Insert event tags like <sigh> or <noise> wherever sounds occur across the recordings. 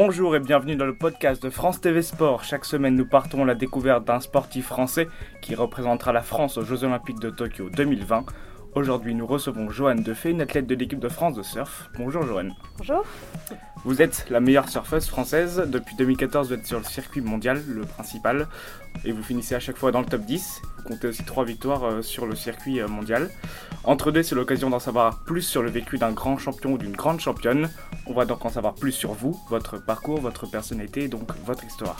Bonjour et bienvenue dans le podcast de France TV Sport. Chaque semaine, nous partons à la découverte d'un sportif français qui représentera la France aux Jeux Olympiques de Tokyo 2020. Aujourd'hui, nous recevons Joanne Defay, une athlète de l'équipe de France de surf. Bonjour Joanne. Bonjour. Vous êtes la meilleure surfeuse française. Depuis 2014, vous êtes sur le circuit mondial, le principal, et vous finissez à chaque fois dans le top 10. Vous comptez aussi trois victoires euh, sur le circuit euh, mondial. Entre deux, c'est l'occasion d'en savoir plus sur le vécu d'un grand champion ou d'une grande championne. On va donc en savoir plus sur vous, votre parcours, votre personnalité et donc votre histoire.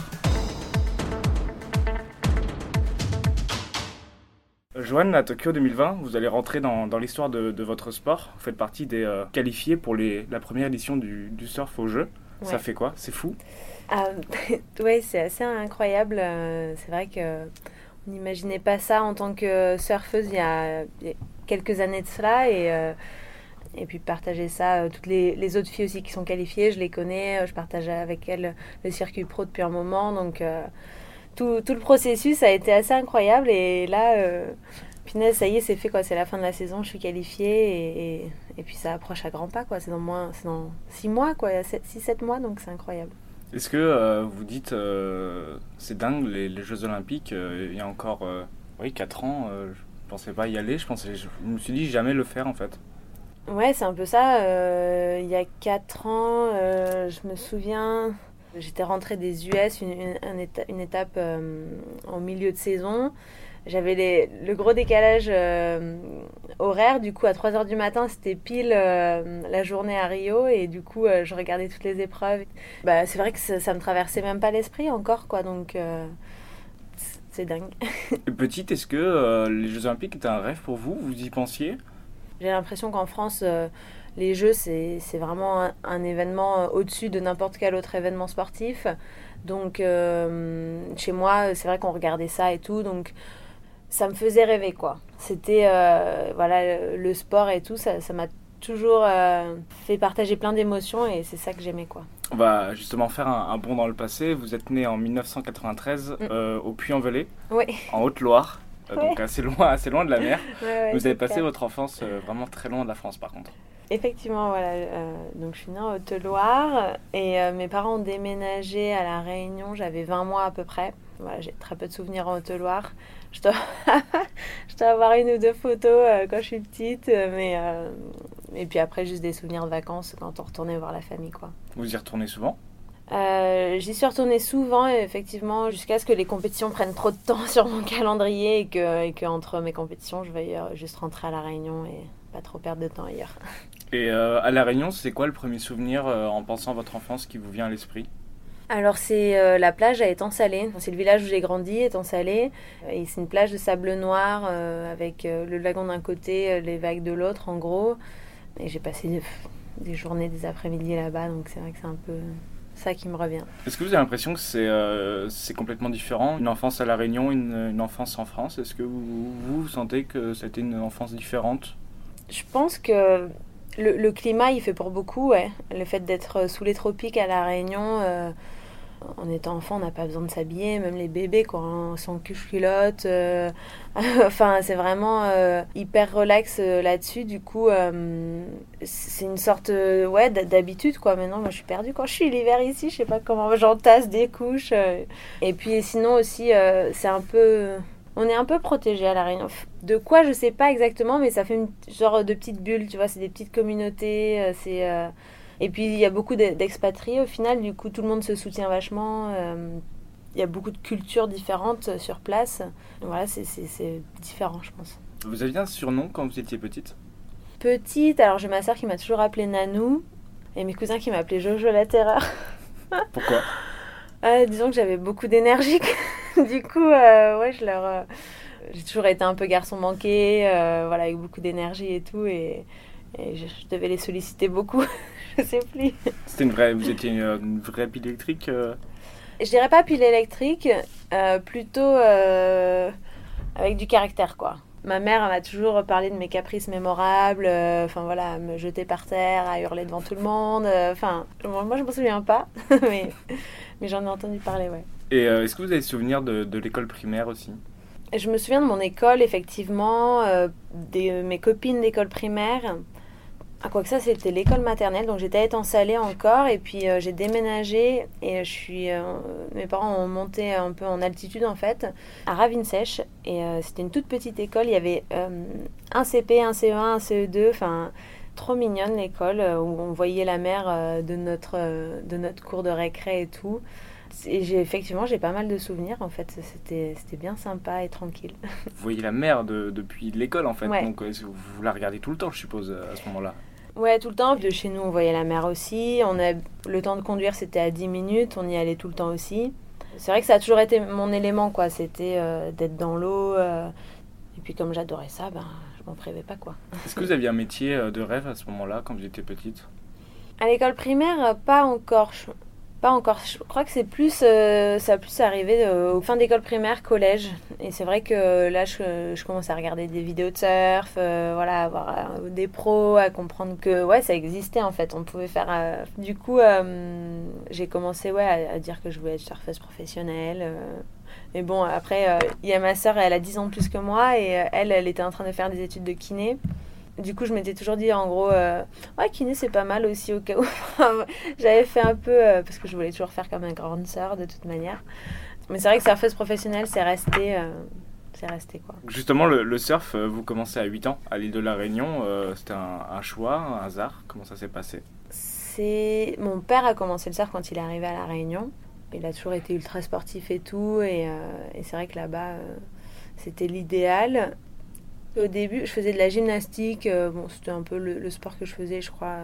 Joanne, à Tokyo 2020, vous allez rentrer dans, l'histoire de, votre sport. Vous faites partie des euh, qualifiés pour les, la première édition du, surf au jeu. Ça fait quoi? C'est fou? <laughs> Euh, Oui, c'est assez incroyable. Euh, c'est vrai que on n'imaginait pas ça en tant que surfeuse il y a, quelques années de cela. Et, euh, et puis partager ça, toutes les, les, autres filles aussi qui sont qualifiées, je les connais. Je partage avec elles le circuit pro depuis un moment. Donc tout, tout, le processus a été assez incroyable. Et là, euh, ça y est, c'est fait. quoi. C'est la fin de la saison, je suis qualifiée. Et, et, puis ça approche à grands pas. quoi. C'est dans, moins, dans six mois, quoi. 6-7 mois, donc c'est incroyable. Est-ce que euh, vous dites, euh, c'est dingue, les, les, Jeux Olympiques, euh, il y a encore oui, 4 ans, je pensais pas y aller. Je, pensais, je me suis dit jamais le faire en fait. Ouais, c'est un peu ça. il y a 4 ans, je me souviens, J'étais rentrée des US, une, une, étape, euh, en milieu de saison. J'avais le gros décalage euh, horaire, du coup à 3h du matin c'était pile euh, la journée à Rio et du coup je regardais toutes les épreuves. Bah, c'est vrai que ça, ça, me traversait même pas l'esprit encore quoi, donc c'est dingue. <laughs> Petite, est-ce que les Jeux Olympiques étaient un rêve pour vous? Vous y pensiez? J'ai l'impression qu'en France les Jeux, c'est vraiment un, événement euh, au-dessus de n'importe quel autre événement sportif. Donc, euh, chez moi, c'est vrai qu'on regardait ça et tout. Donc, ça me faisait rêver, quoi. C'était, euh, voilà, le sport et tout, ça m'a toujours fait partager plein d'émotions et c'est ça que j'aimais, quoi. On va justement faire un, bond dans le passé. Vous êtes né en 1993 mm. au Puy-en-Velay, en Haute-Loire. Donc assez loin, assez loin de la mer. vous avez passé votre enfance vraiment très loin de la France par contre. Effectivement, voilà. Euh, donc, je suis née en Haute-Loire et euh, mes parents ont déménagé à La Réunion. J'avais 20 mois à peu près. Voilà, j'ai très peu de souvenirs en Haute-Loire. <laughs> Je dois, je dois avoir une ou deux photos euh, quand je suis petite, mais et puis après juste des souvenirs de vacances quand on retournait voir la famille, quoi. Vous y retournez souvent? J'y suis retournée souvent, effectivement, jusqu'à ce que les compétitions prennent trop de temps <laughs> sur mon calendrier et que, et que entre mes compétitions, je veuille juste rentrer à la Réunion et pas trop perdre de temps ailleurs. <laughs> Et euh, à La Réunion, c'est quoi le premier souvenir euh, en pensant à votre enfance qui vous vient à l'esprit? Alors c'est euh, la plage à Étang-Salé. C'est le village où j'ai grandi, Étang-Salé. Et c'est une plage de sable noir avec le lagon d'un côté, les vagues de l'autre en gros. Et j'ai passé des, journées, des après-midi là-bas, donc c'est vrai que c'est un peu ça qui me revient. Est-ce que vous avez l'impression que c'est c'est complètement différent? Une enfance à La Réunion, une, une enfance en France? Est-ce que vous, vous, sentez que c'était une enfance différente? Je pense que le, climat, il fait pour beaucoup, ouais. Le fait d'être sous les tropiques à La Réunion, euh, en étant enfant, on n'a pas besoin de s'habiller, même les bébés, quoi, hein, sans culotte. Euh, <laughs> enfin, c'est vraiment euh, hyper relax là-dessus. Du coup, c'est une sorte ouais, d'habitude, quoi. Maintenant, moi, je suis perdue quand je suis l'hiver ici. Je sais pas comment j'entasse des couches. Et puis, sinon aussi, c'est un peu on est un peu protégé à La Réunion. De quoi, je sais pas exactement, mais ça fait une genre de petites bulles, tu vois, c'est des petites communautés, euh, c'est... Euh, et puis, il y a beaucoup d'expatriés au final, du coup, tout le monde se soutient vachement. Euh, il y a beaucoup de cultures différentes sur place. voilà, c'est différent, je pense. Vous aviez un surnom quand vous étiez petite? Petite, alors j'ai ma soeur qui m'a toujours appelée Nanou, et mes cousins qui m'appelaient Jojo la Terreur. Pourquoi? <laughs> Disons que j'avais beaucoup d'énergie. <laughs> du coup, euh, ouais, je leur. Euh, j'ai toujours été un peu garçon manqué, euh, voilà, avec beaucoup d'énergie et tout, et, je, devais les solliciter beaucoup. <laughs> je sais plus. C'était une vraie. Vous étiez une, vraie pile électrique Je dirais pas pile électrique, plutôt avec du caractère, quoi. Ma mère m'a toujours parlé de mes caprices mémorables, enfin voilà, à me jeter par terre, à hurler devant tout le monde. Enfin, moi je me souviens pas, <laughs> mais, mais j'en ai entendu parler, ouais. Et euh, est-ce que vous avez souvenir de, de l'école primaire aussi? Je me souviens de mon école, effectivement, euh, de mes copines d'école primaire. Ah, quoi que ça, c'était l'école maternelle, donc j'étais à encore, et puis euh, j'ai déménagé, et je suis, euh, mes parents ont monté un peu en altitude en fait, à Ravinsèche, et euh, c'était une toute petite école, il y avait un CP, un CE1, un CE2, enfin trop mignonne l'école, où on voyait la mer de, notre, de notre cours de récré et tout. Et j'ai, effectivement, j'ai pas mal de souvenirs en fait. C'était, c'était bien sympa et tranquille. <laughs> Vous voyez la mer de, depuis l'école en fait. Donc vous la regardez tout le temps, je suppose, à ce moment-là? Ouais, tout le temps. De chez nous, on voyait la mer aussi. On a... Le temps de conduire, c'était à 10 minutes. On y allait tout le temps aussi. C'est vrai que ça a toujours été mon élément, quoi. C'était euh, d'être dans l'eau. Euh. Et puis, comme j'adorais ça, ben, je m'en privais pas, quoi. <laughs> Est-ce que vous aviez un métier euh, de rêve à ce moment-là, quand vous étiez petite? À l'école primaire, pas encore. Pas encore. Je crois que c'est plus, euh, ça a plus arrivé euh, au fin d'école primaire, collège. Et c'est vrai que là, je, je, commence à regarder des vidéos de surf, euh, voilà, avoir des pros, à comprendre que ouais, ça existait en fait. On pouvait faire. Du coup, j'ai commencé ouais à, dire que je voulais être surfeuse professionnelle. Mais bon, après, il y a ma soeur, elle a 10 ans de plus que moi et elle, elle était en train de faire des études de kiné du coup, je m'étais toujours dit, en gros, euh, ouais, kiné, c'est pas mal aussi au cas où. <laughs> J'avais fait un peu, euh, parce que je voulais toujours faire comme un grande sœur, de toute manière. Mais c'est vrai que surfeuse professionnelle, c'est resté, euh, c'est resté, quoi. Justement, le, surf, vous commencez à 8 ans, à l'île de la Réunion. C'était un, choix, un hasard? Comment ça s'est passé? C'est... Mon père a commencé le surf quand il est arrivé à la Réunion. Il a toujours été ultra sportif et tout. Et, et c'est vrai que là-bas, c'était l'idéal. Au début, je faisais de la gymnastique. Euh, bon, c'était un peu le, sport que je faisais, je crois.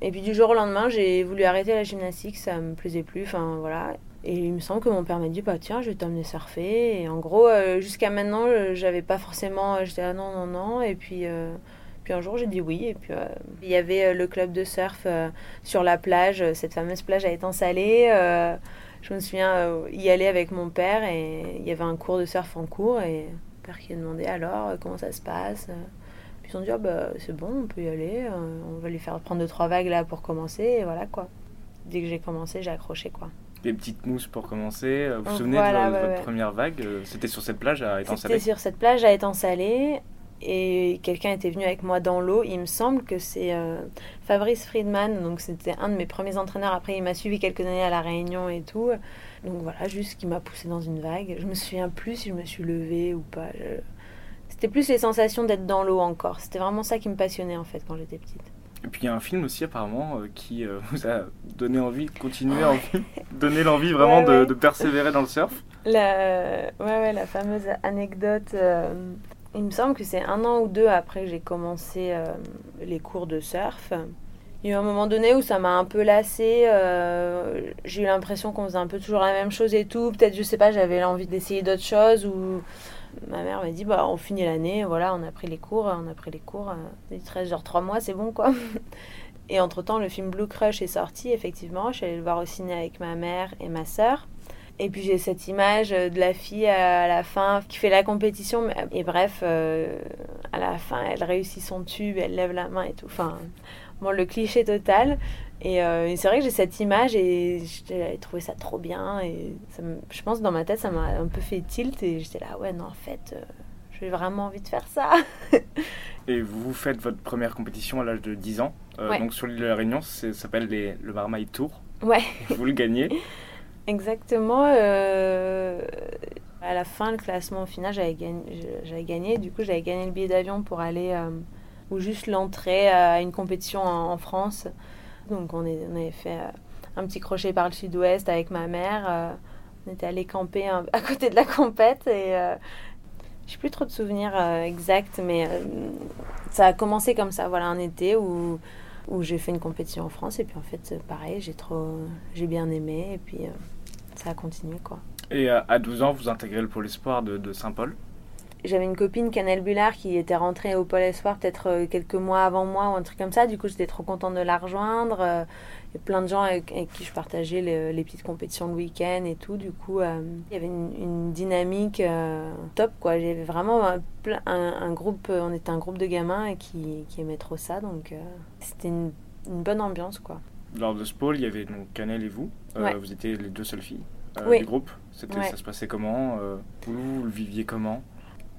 Et puis du jour au lendemain, j'ai voulu arrêter la gymnastique, ça me plaisait plus. Enfin voilà. Et il me semble que mon père m'a dit bah tiens, je vais t'emmener surfer. Et en gros, euh, jusqu'à maintenant, j'avais pas forcément. J'étais ah non non non. Et puis. Euh, puis un jour, j'ai dit oui. Et puis, il y avait le club de surf sur la plage, cette fameuse plage à étang salé. je me souviens y aller avec mon père et il y avait un cours de surf en cours. Père qui a demandé alors euh, comment ça se passe. Puis ils ont dit oh, bah, c'est bon, on peut y aller, euh, on va lui faire prendre deux trois vagues là pour commencer et voilà quoi. Dès que j'ai commencé, j'ai accroché quoi. Des petites mousses pour commencer. Vous vous souvenez de, votre première vague euh, C'était sur cette plage à Étang Salé C'était sur cette plage à Étang Salé et quelqu'un était venu avec moi dans l'eau. Il me semble que c'est Fabrice Friedman, donc c'était un de mes premiers entraîneurs. Après, il m'a suivi quelques années à La Réunion et tout. Donc voilà, juste qui m'a poussé dans une vague. Je me souviens plus si je me suis levée ou pas. C'était plus les sensations d'être dans l'eau encore. C'était vraiment ça qui me passionnait en fait quand j'étais petite. Et puis il y a un film aussi apparemment euh, qui euh, <laughs> vous a donné envie de continuer, <laughs> donné l'envie vraiment De, persévérer dans le surf. La, ouais, ouais, la fameuse anecdote. Euh, il me semble que c'est un an ou deux après que j'ai commencé les cours de surf. Il y a eu un moment donné où ça m'a un peu lassé. Euh, j'ai eu l'impression qu'on faisait un peu toujours la même chose et tout. Peut-être, je sais pas, j'avais envie d'essayer d'autres choses. Ou ma mère m'a dit, bah, on finit l'année, voilà, on a pris les cours, on a pris les cours. Euh, 13 genre 3 mois, c'est bon quoi. <laughs> Et entre-temps, le film Blue Crush est sorti, effectivement. Je suis allée le voir au ciné avec ma mère et ma sœur. Et puis j'ai cette image de la fille à la fin qui fait la compétition. Et bref, euh, à la fin, elle réussit son tube, elle lève la main et tout. Enfin, le cliché total. Euh, et, c'est vrai que j'ai cette image et j'ai trouvé ça trop bien. Et je pense dans ma tête, ça m'a un peu fait tilt. Et j'étais là, ouais, non, en fait, euh, j'ai vraiment envie de faire ça. <laughs> et vous faites votre première compétition à l'âge de 10 ans. Euh, donc sur l'île de la Réunion, ça s'appelle le Marmaille Tour. Ouais. <laughs> Vous le gagnez. Exactement. à la fin, le classement final, j'avais gagné, gagné. Du coup, j'avais gagné le billet d'avion pour aller ou juste l'entrée à une compétition en, France. Donc on, est, avait fait euh, un petit crochet par le sud-ouest avec ma mère. Euh, on était allé camper <laughs> à côté de la compète et euh, j'ai plus trop de souvenirs exacts, mais ça a commencé comme ça, voilà, un été où, j'ai fait une compétition en France et puis en fait, pareil, j'ai trop, j'ai bien aimé et puis ça a continué quoi. Et à 12 ans, vous intégrez le pôle espoir de Saint-Paul? J'avais une copine, Canel Bullard, qui était rentrée au Pôle Espoir peut-être euh, quelques mois avant moi ou un truc comme ça. Du coup, j'étais trop contente de la rejoindre. Euh, il y a plein de gens avec, qui je partageais les, petites compétitions le week-end et tout. Du coup, euh, il y avait une, dynamique top, quoi. J'avais vraiment un, un, groupe, on était un groupe de gamins qui, qui aimaient trop ça. Donc, c'était une, bonne ambiance, quoi. Lors de ce pôle, il y avait donc Canel et vous. Vous étiez les deux seules filles du groupe. Ça se passait comment Vous le viviez comment?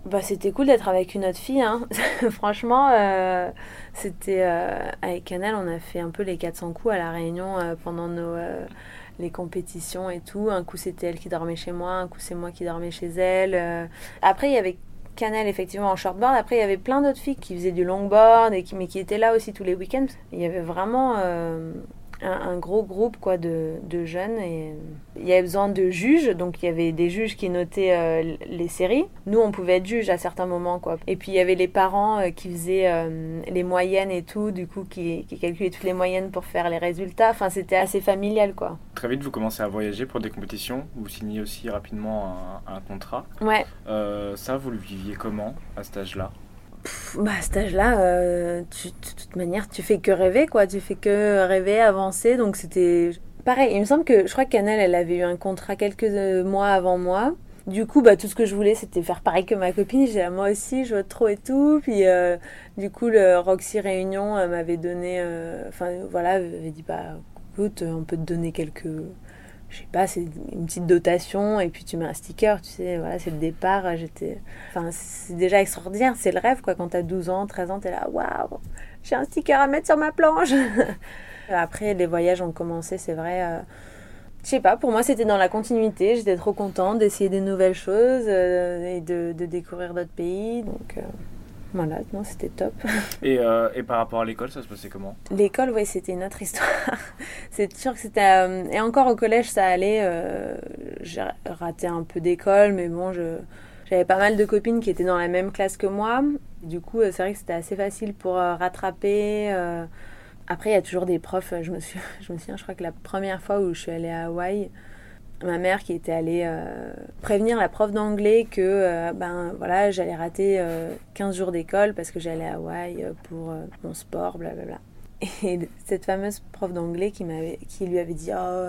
Bah, c'était cool d'être avec une autre fille. Hein. <laughs> Franchement, euh, c'était euh, avec Canal, on a fait un peu les 400 coups à la Réunion euh, pendant nos les compétitions et tout. Un coup, c'était elle qui dormait chez moi, un coup, c'est moi qui dormais chez elle. Après, il y avait Canal effectivement en shortboard. Après, il y avait plein d'autres filles qui faisaient du longboard et qui mais qui étaient là aussi tous les week-ends. Il y avait vraiment un, gros groupe quoi de, de, jeunes et il y avait besoin de juges donc il y avait des juges qui notaient euh, les séries. Nous on pouvait être juges à certains moments quoi. Et puis il y avait les parents euh, qui faisaient euh, les moyennes et tout du coup qui, qui, calculaient toutes les moyennes pour faire les résultats. Enfin c'était assez familial quoi. Très vite vous commencez à voyager pour des compétitions. Vous signez aussi rapidement un, un contrat. Ouais. Ça vous le viviez comment à cet âge là bah, à cet âge-là, euh, de toute manière, tu fais que rêver, quoi. Tu fais que rêver, avancer. Donc c'était pareil. Il me semble que je crois que Canel, elle avait eu un contrat quelques euh, mois avant moi. Du coup, bah, tout ce que je voulais, c'était faire pareil que ma copine. J'ai moi aussi, je veux trop et tout. Puis, euh, du coup, le Roxy Réunion m'avait donné, enfin, voilà, avait dit, bah, écoute, on peut te donner quelques, je sais pas, c'est une petite dotation et puis tu mets un sticker, tu sais, voilà, c'est le départ. J'étais. Enfin, c'est déjà extraordinaire, c'est le rêve, quoi. Quand t'as 12 ans, 13 ans, t'es là, waouh, j'ai un sticker à mettre sur ma planche. <laughs> Après, les voyages ont commencé, c'est vrai. Euh, je sais pas, pour moi, c'était dans la continuité. J'étais trop contente d'essayer des nouvelles choses euh, et de, découvrir d'autres pays. Donc. Euh, voilà, non, c'était top. <laughs> Et, euh, et, par rapport à l'école, ça se passait comment? L'école, oui, c'était une autre histoire. <laughs> c'est sûr que c'était... Euh, et encore au collège, ça allait. Euh, j'ai raté un peu d'école, mais bon, je... J'avais pas mal de copines qui étaient dans la même classe que moi. Du coup, c'est vrai que c'était assez facile pour rattraper. Après, il y a toujours des profs. Je me, suis... <laughs> je me souviens, je crois que la première fois où je suis allée à Hawaï, ma mère qui était allée euh, prévenir la prof d'anglais que euh, ben voilà j'allais rater 15 euh, jours d'école parce que j'allais à Hawaï pour mon sport blablabla et cette fameuse prof d'anglais qui m'avait qui lui avait dit oh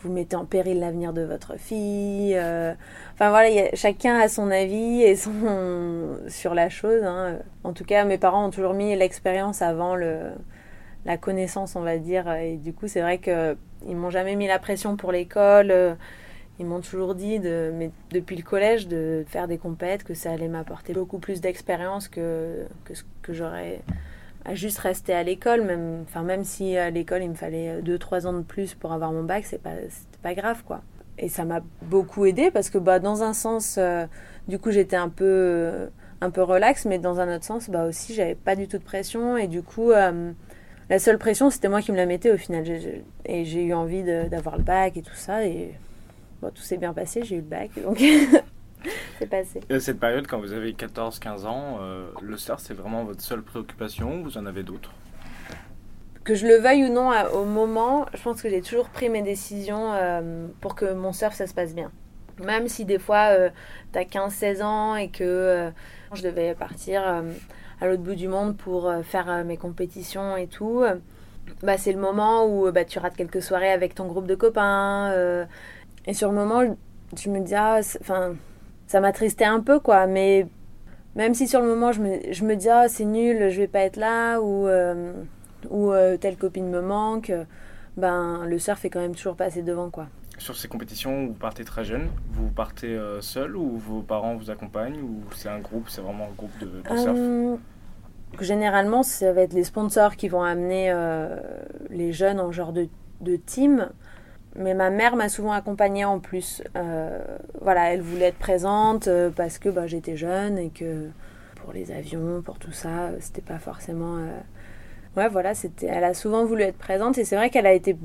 vous mettez en péril l'avenir de votre fille enfin voilà chacun a son avis et son sur la chose hein. en tout cas mes parents ont toujours mis l'expérience avant le la connaissance on va dire et du coup c'est vrai que ils m'ont jamais mis la pression pour l'école. Euh, ils m'ont toujours dit, mais depuis le collège, de faire des compètes, que ça allait m'apporter beaucoup plus d'expérience que, que ce que j'aurais à juste rester à l'école. Même, enfin, même si à l'école, il me fallait 2-3 ans de plus pour avoir mon bac, c'est pas, pas grave, quoi. Et ça m'a beaucoup aidé parce que, bah, dans un sens, euh, du coup, j'étais un peu, un peu relax, mais dans un autre sens, bah, aussi, j'avais pas du tout de pression. Et du coup, euh, la seule pression, c'était moi qui me la mettais au final. Et j'ai eu envie d'avoir le bac et tout ça. Et bon, tout s'est bien passé, j'ai eu le bac. Donc <laughs> c'est passé. Et cette période, quand vous avez 14-15 ans, euh, le surf, c'est vraiment votre seule préoccupation ou vous en avez d'autres? Que je le veuille ou non au moment, je pense que j'ai toujours pris mes décisions euh, pour que mon surf ça se passe bien. Même si des fois euh, tu as 15-16 ans et que je devais partir à l'autre bout du monde pour euh, faire euh, mes compétitions et tout, bah, c'est le moment où bah, tu rates quelques soirées avec ton groupe de copains. Euh, et sur le moment, je me dis, ah, ça m'attristait un peu, quoi. Mais même si sur le moment, je me, je me dis, ah, c'est nul, je vais pas être là, ou, ou telle copine me manque, ben, le surf est quand même toujours passé devant, quoi sur ces compétitions, vous partez très jeune Vous partez euh, seul ou vos parents vous accompagnent Ou c'est un groupe, c'est vraiment un groupe de, surf? Euh, Généralement, ça va être les sponsors qui vont amener euh, les jeunes en genre de, de team. Mais ma mère m'a souvent accompagnée en plus. voilà, elle voulait être présente parce que bah, j'étais jeune et que pour les avions, pour tout ça, c'était pas forcément. Ouais, voilà, c'était. Elle a souvent voulu être présente et c'est vrai qu'elle a été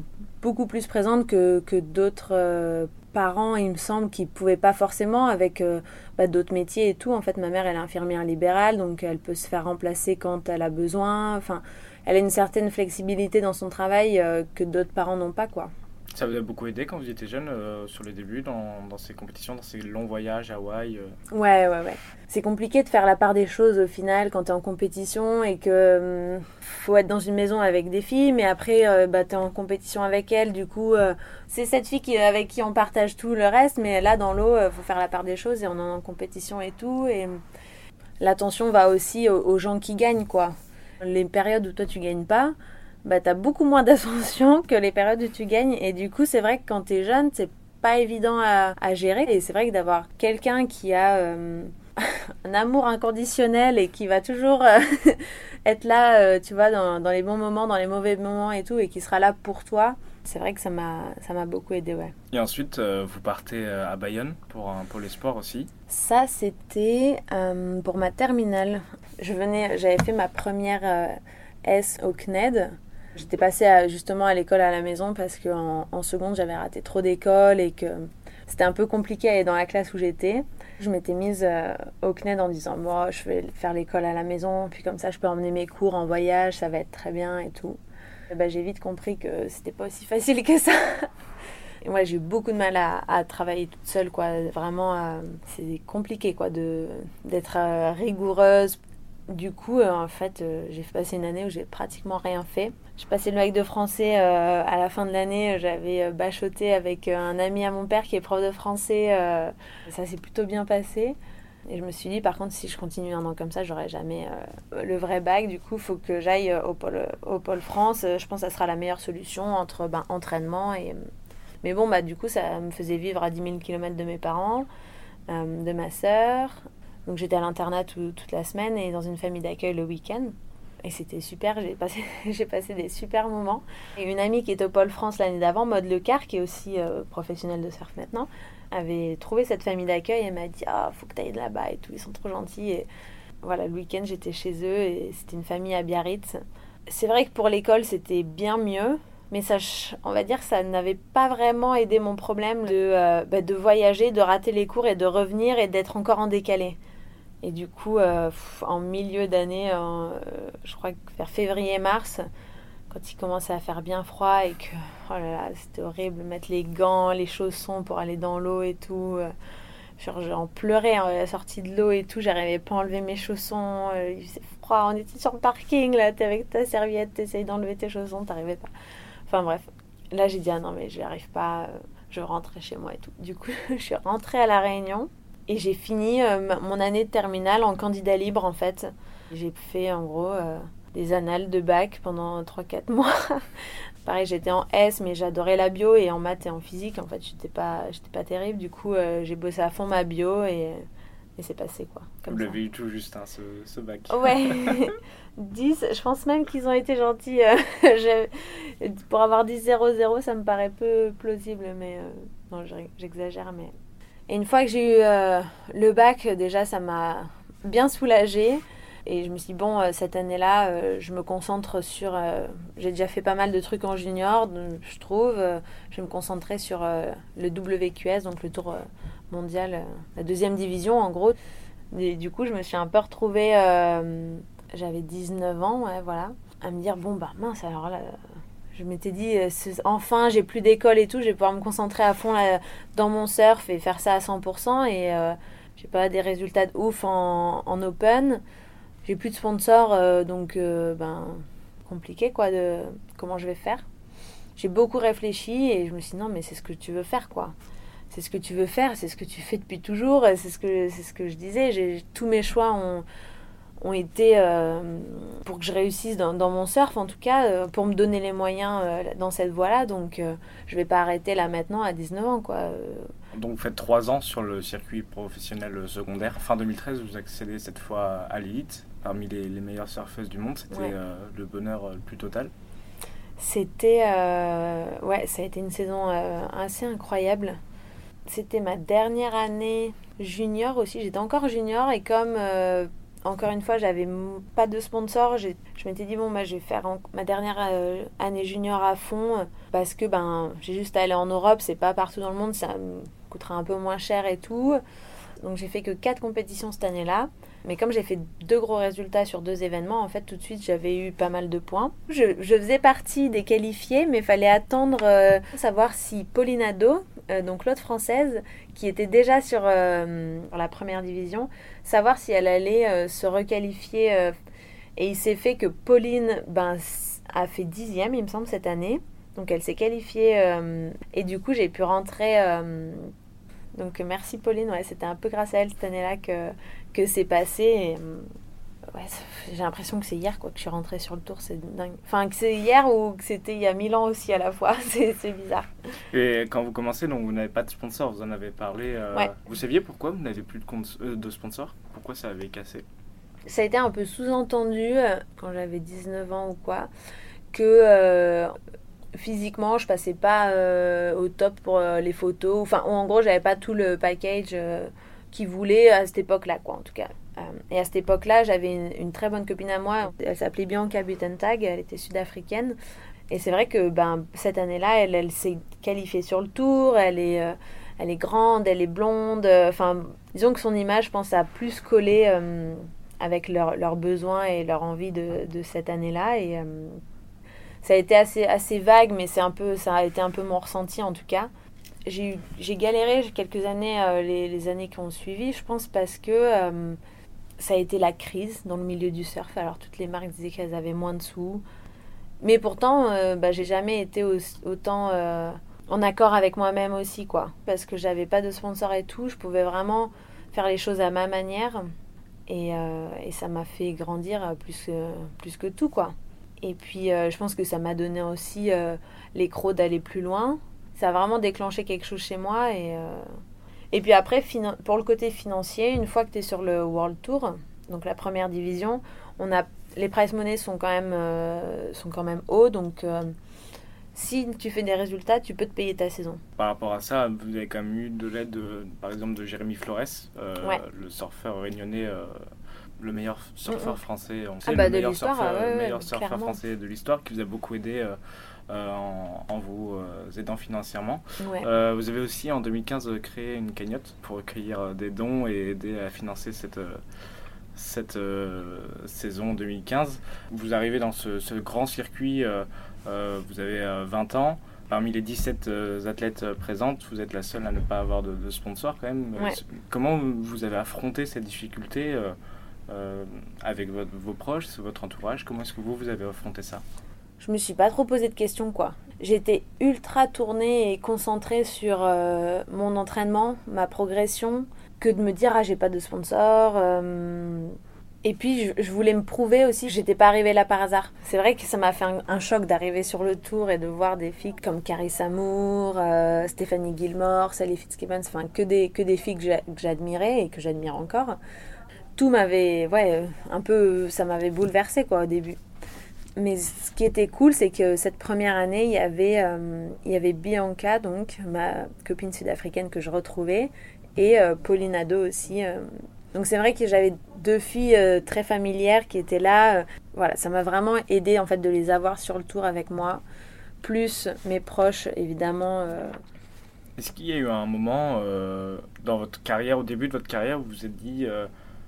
beaucoup plus présente que, que d'autres euh, parents, il me semble, qui pouvaient pas forcément avec euh, bah, d'autres métiers et tout. En fait, ma mère, elle est infirmière libérale, donc elle peut se faire remplacer quand elle a besoin. Enfin, elle a une certaine flexibilité dans son travail euh, que d'autres parents n'ont pas, quoi. Ça vous a beaucoup aidé quand vous étiez jeune euh, sur les débuts, dans, dans, ces compétitions, dans ces longs voyages à Hawaï euh Ouais, ouais, ouais. C'est compliqué de faire la part des choses au final quand tu es en compétition et que hum, faut être dans une maison avec des filles, mais après euh, bah, tu es en compétition avec elles. Du coup, c'est cette fille avec qui on partage tout le reste, mais là dans l'eau, faut faire la part des choses et on est en compétition et tout. Et hum, l'attention va aussi aux, aux gens qui gagnent, quoi. Les périodes où toi tu gagnes pas bah, tu as beaucoup moins d'ascension que les périodes où tu gagnes. Et du coup, c'est vrai que quand tu es jeune, c'est pas évident à, gérer. Et c'est vrai que d'avoir quelqu'un qui a euh, <laughs> un amour inconditionnel et qui va toujours <laughs> être là, tu vois, dans, dans, les bons moments, dans les mauvais moments et tout, et qui sera là pour toi. C'est vrai que ça m'a, ça m'a beaucoup aidé, ouais. Et ensuite, vous partez à Bayonne pour, pour les sports aussi Ça, c'était pour ma terminale. Je venais, j'avais fait ma première S au CNED. J'étais passée justement à l'école à la maison parce qu'en en seconde, j'avais raté trop d'école et que c'était un peu compliqué à aller dans la classe où j'étais. Je m'étais mise euh, au CNED en disant bon, je vais faire l'école à la maison, puis comme ça, je peux emmener mes cours en voyage, ça va être très bien et tout. Ben, j'ai vite compris que c'était pas aussi facile que ça. Et moi, j'ai eu beaucoup de mal à, travailler toute seule, quoi. Vraiment, euh, c'est compliqué, quoi, d'être euh, rigoureuse du coup, euh, en fait, euh, j'ai passé une année où j'ai pratiquement rien fait. J'ai passé le bac de français euh, à la fin de l'année. J'avais bachoté avec un ami à mon père qui est prof de français. ça s'est plutôt bien passé. Et je me suis dit, par contre, si je continue un an comme ça, j'aurai jamais le vrai bac. Du coup, il faut que j'aille au pôle, France. Je pense que ça sera la meilleure solution entre ben, entraînement et. Mais bon, bah, du coup, ça me faisait vivre à 10 000 km de mes parents, de ma sœur, donc j'étais à l'internat toute la semaine et dans une famille d'accueil le week-end. Et c'était super, j'ai passé, <laughs> des super moments. Et une amie qui est au Pôle France l'année d'avant, Maud Lecar, qui est aussi euh, professionnelle de surf maintenant, avait trouvé cette famille d'accueil et m'a dit Ah, faut que tu ailles là-bas et tout, ils sont trop gentils. Et voilà, le week-end j'étais chez eux et c'était une famille à Biarritz. C'est vrai que pour l'école c'était bien mieux, mais ça, on va dire, ça n'avait pas vraiment aidé mon problème de, euh, bah, de voyager, de rater les cours et de revenir et d'être encore en décalé. Et du coup, euh, en milieu d'année, euh, je crois que vers février-mars, quand il commençait à faire bien froid et que oh là là, c'était horrible, mettre les gants, les chaussons pour aller dans l'eau et tout. Euh, j'en pleurais à la sortie de l'eau et tout, j'arrivais pas à enlever mes chaussons, il faisait froid, on était sur le parking là, t'es avec ta serviette, t'essayes d'enlever tes chaussons, t'arrivais pas. Enfin bref, là j'ai dit ah non mais j'y arrive pas, je rentrais chez moi et tout. Du coup, <laughs> je suis rentrée à la Réunion et j'ai fini euh, mon année de terminale en candidat libre en fait. J'ai fait en gros euh, des annales de bac pendant 3-4 <laughs> mois. Pareil, j'étais en S, mais j'adorais la bio et en maths et en physique. En fait, j'étais pas, j'étais pas terrible. Du coup, euh, j'ai bossé à fond ma bio et, et c'est passé quoi. Comme Vous l'avez eu tout juste, hein, ce, ce, bac. Ouais, <laughs> <laughs> 10. Je pense même qu'ils ont été gentils. pour avoir 10-0-0, ça me paraît peu plausible, mais non, j'exagère, mais et une fois que j'ai eu euh, le bac, déjà, ça m'a bien soulagée. Et je me suis dit, bon, euh, cette année-là, euh, je me concentre sur. j'ai déjà fait pas mal de trucs en junior, je trouve. je vais me concentrer sur le WQS, donc le tour mondial, la deuxième division, en gros. Et du coup, je me suis un peu retrouvée. J'avais 19 ans, ouais, voilà. À me dire, bon, bah mince, alors là, je m'étais dit, euh, enfin, j'ai plus d'école et tout, je vais pouvoir me concentrer à fond dans mon surf et faire ça à 100%. Et euh, j'ai pas des résultats de ouf en, en open. J'ai plus de sponsors, euh, donc ben, compliqué quoi, de comment je vais faire. J'ai beaucoup réfléchi et je me suis dit, non, mais c'est ce que tu veux faire, quoi. C'est ce que tu veux faire, c'est ce que tu fais depuis toujours, c'est ce ce que je disais. Tous mes choix ont ont été euh, pour que je réussisse dans, mon surf, en tout cas, euh, pour me donner les moyens euh, dans cette voie-là. Donc, je vais pas arrêter là maintenant à 19 ans, quoi. Donc, vous faites trois ans sur le circuit professionnel secondaire. Fin 2013, vous accédez cette fois à l'élite, parmi les, meilleures surfeuses du monde. C'était le bonheur le plus total. C'était, ouais, ça a été une saison assez incroyable. C'était ma dernière année junior aussi. J'étais encore junior et comme encore une fois, j'avais pas de sponsor. Je m'étais dit, bon, bah, je vais faire ma dernière euh, année junior à fond parce que ben, j'ai juste à aller en Europe, c'est pas partout dans le monde, ça me coûtera un peu moins cher et tout. Donc j'ai fait que quatre compétitions cette année-là. Mais comme j'ai fait deux gros résultats sur deux événements, en fait, tout de suite, j'avais eu pas mal de points. Je, faisais partie des qualifiés, mais il fallait attendre euh, savoir si Pauline Ado, euh, donc l'autre française, qui était déjà sur, la première division, savoir si elle allait euh, se requalifier. Euh, et il s'est fait que Pauline ben, a fait dixième, il me semble, cette année. Donc elle s'est qualifiée. Euh, et du coup, j'ai pu rentrer. donc merci Pauline, ouais, c'était un peu grâce à elle cette année-là que, que c'est passé. Ouais, j'ai l'impression que c'est hier quoi, que je suis rentrée sur le tour, c'est dingue. Enfin, que c'est hier ou que c'était il y a mille ans aussi à la fois, <laughs> c'est bizarre. Et quand vous commencez, donc vous n'avez pas de sponsor, vous en avez parlé. Euh, vous saviez pourquoi vous n'avez plus de, compte, euh, de sponsor? Pourquoi ça avait cassé? Ça a été un peu sous-entendu euh, quand j'avais 19 ans ou quoi, que physiquement je passais pas au top pour les photos. Enfin, en gros, j'avais pas tout le package qu'ils voulaient à cette époque-là, quoi, en tout cas. Euh, et à cette époque-là, j'avais une, très bonne copine à moi. Elle s'appelait Bianca Butentag. Elle était sud-africaine. Et c'est vrai que ben, cette année-là, elle, s'est qualifiée sur le tour. Elle est, euh, elle est grande, elle est blonde. Enfin, disons que son image, je pense, a plus collé euh, avec leurs besoins et leur envie de, cette année-là. Et ça a été assez, assez vague, mais c'est un peu, ça a été un peu mon ressenti en tout cas. J'ai galéré quelques années, les, années qui ont suivi, je pense, parce que ça a été la crise dans le milieu du surf. Alors toutes les marques disaient qu'elles avaient moins de sous. Mais pourtant, euh, bah, j'ai jamais été autant euh, en accord avec moi-même aussi, quoi. Parce que j'avais pas de sponsor et tout. Je pouvais vraiment faire les choses à ma manière. Et, euh, ça m'a fait grandir plus, plus que tout, quoi. Et puis, je pense que ça m'a donné aussi les crocs d'aller plus loin. Ça a vraiment déclenché quelque chose chez moi et et puis après, pour le côté financier, une fois que tu es sur le World Tour, donc la première division, on a, les price money sont quand même, euh, sont quand même hauts. Donc euh, si tu fais des résultats, tu peux te payer ta saison. Par rapport à ça, vous avez quand même eu de l'aide, par exemple, de Jérémy Flores, euh, le surfeur réunionnais le meilleur surfeur français, on ah sait, bah, le, meilleur surfeur, meilleur surfeur français de l'histoire, qui vous a beaucoup aidé euh, en, vous euh, aidant financièrement. Euh, vous avez aussi en 2015 créé une cagnotte pour recueillir des dons et aider à financer cette cette saison 2015. Vous arrivez dans ce, grand circuit, vous avez 20 ans. Parmi les 17 athlètes présentes, vous êtes la seule à ne pas avoir de, sponsor quand même. Comment vous avez affronté cette difficulté avec vos proches, votre entourage? Comment est-ce que vous, vous avez affronté ça? Je me suis pas trop posé de questions quoi. J'étais ultra tournée et concentrée sur euh, mon entraînement, ma progression, que de me dire ah j'ai pas de sponsor. Euh. Et puis je, voulais me prouver aussi que j'étais pas arrivée là par hasard. C'est vrai que ça m'a fait un, choc d'arriver sur le tour et de voir des filles comme Carrie Samour, euh, Stéphanie Gilmore, Sally Fitzgibbons, enfin que des, que des filles que j'admirais et que j'admire encore. Tout m'avait, ouais, un peu, ça m'avait bouleversée quoi au début mais ce qui était cool, c'est que cette première année, il y avait, euh, il y avait Bianca, donc ma copine sud-africaine que je retrouvais, et euh, Pauline Ado aussi. Euh. Donc c'est vrai que j'avais deux filles très familières qui étaient là. voilà, ça m'a vraiment aidé en fait de les avoir sur le tour avec moi, plus mes proches évidemment. Est-ce qu'il y a eu un moment dans votre carrière, au début de votre carrière, où vous vous êtes dit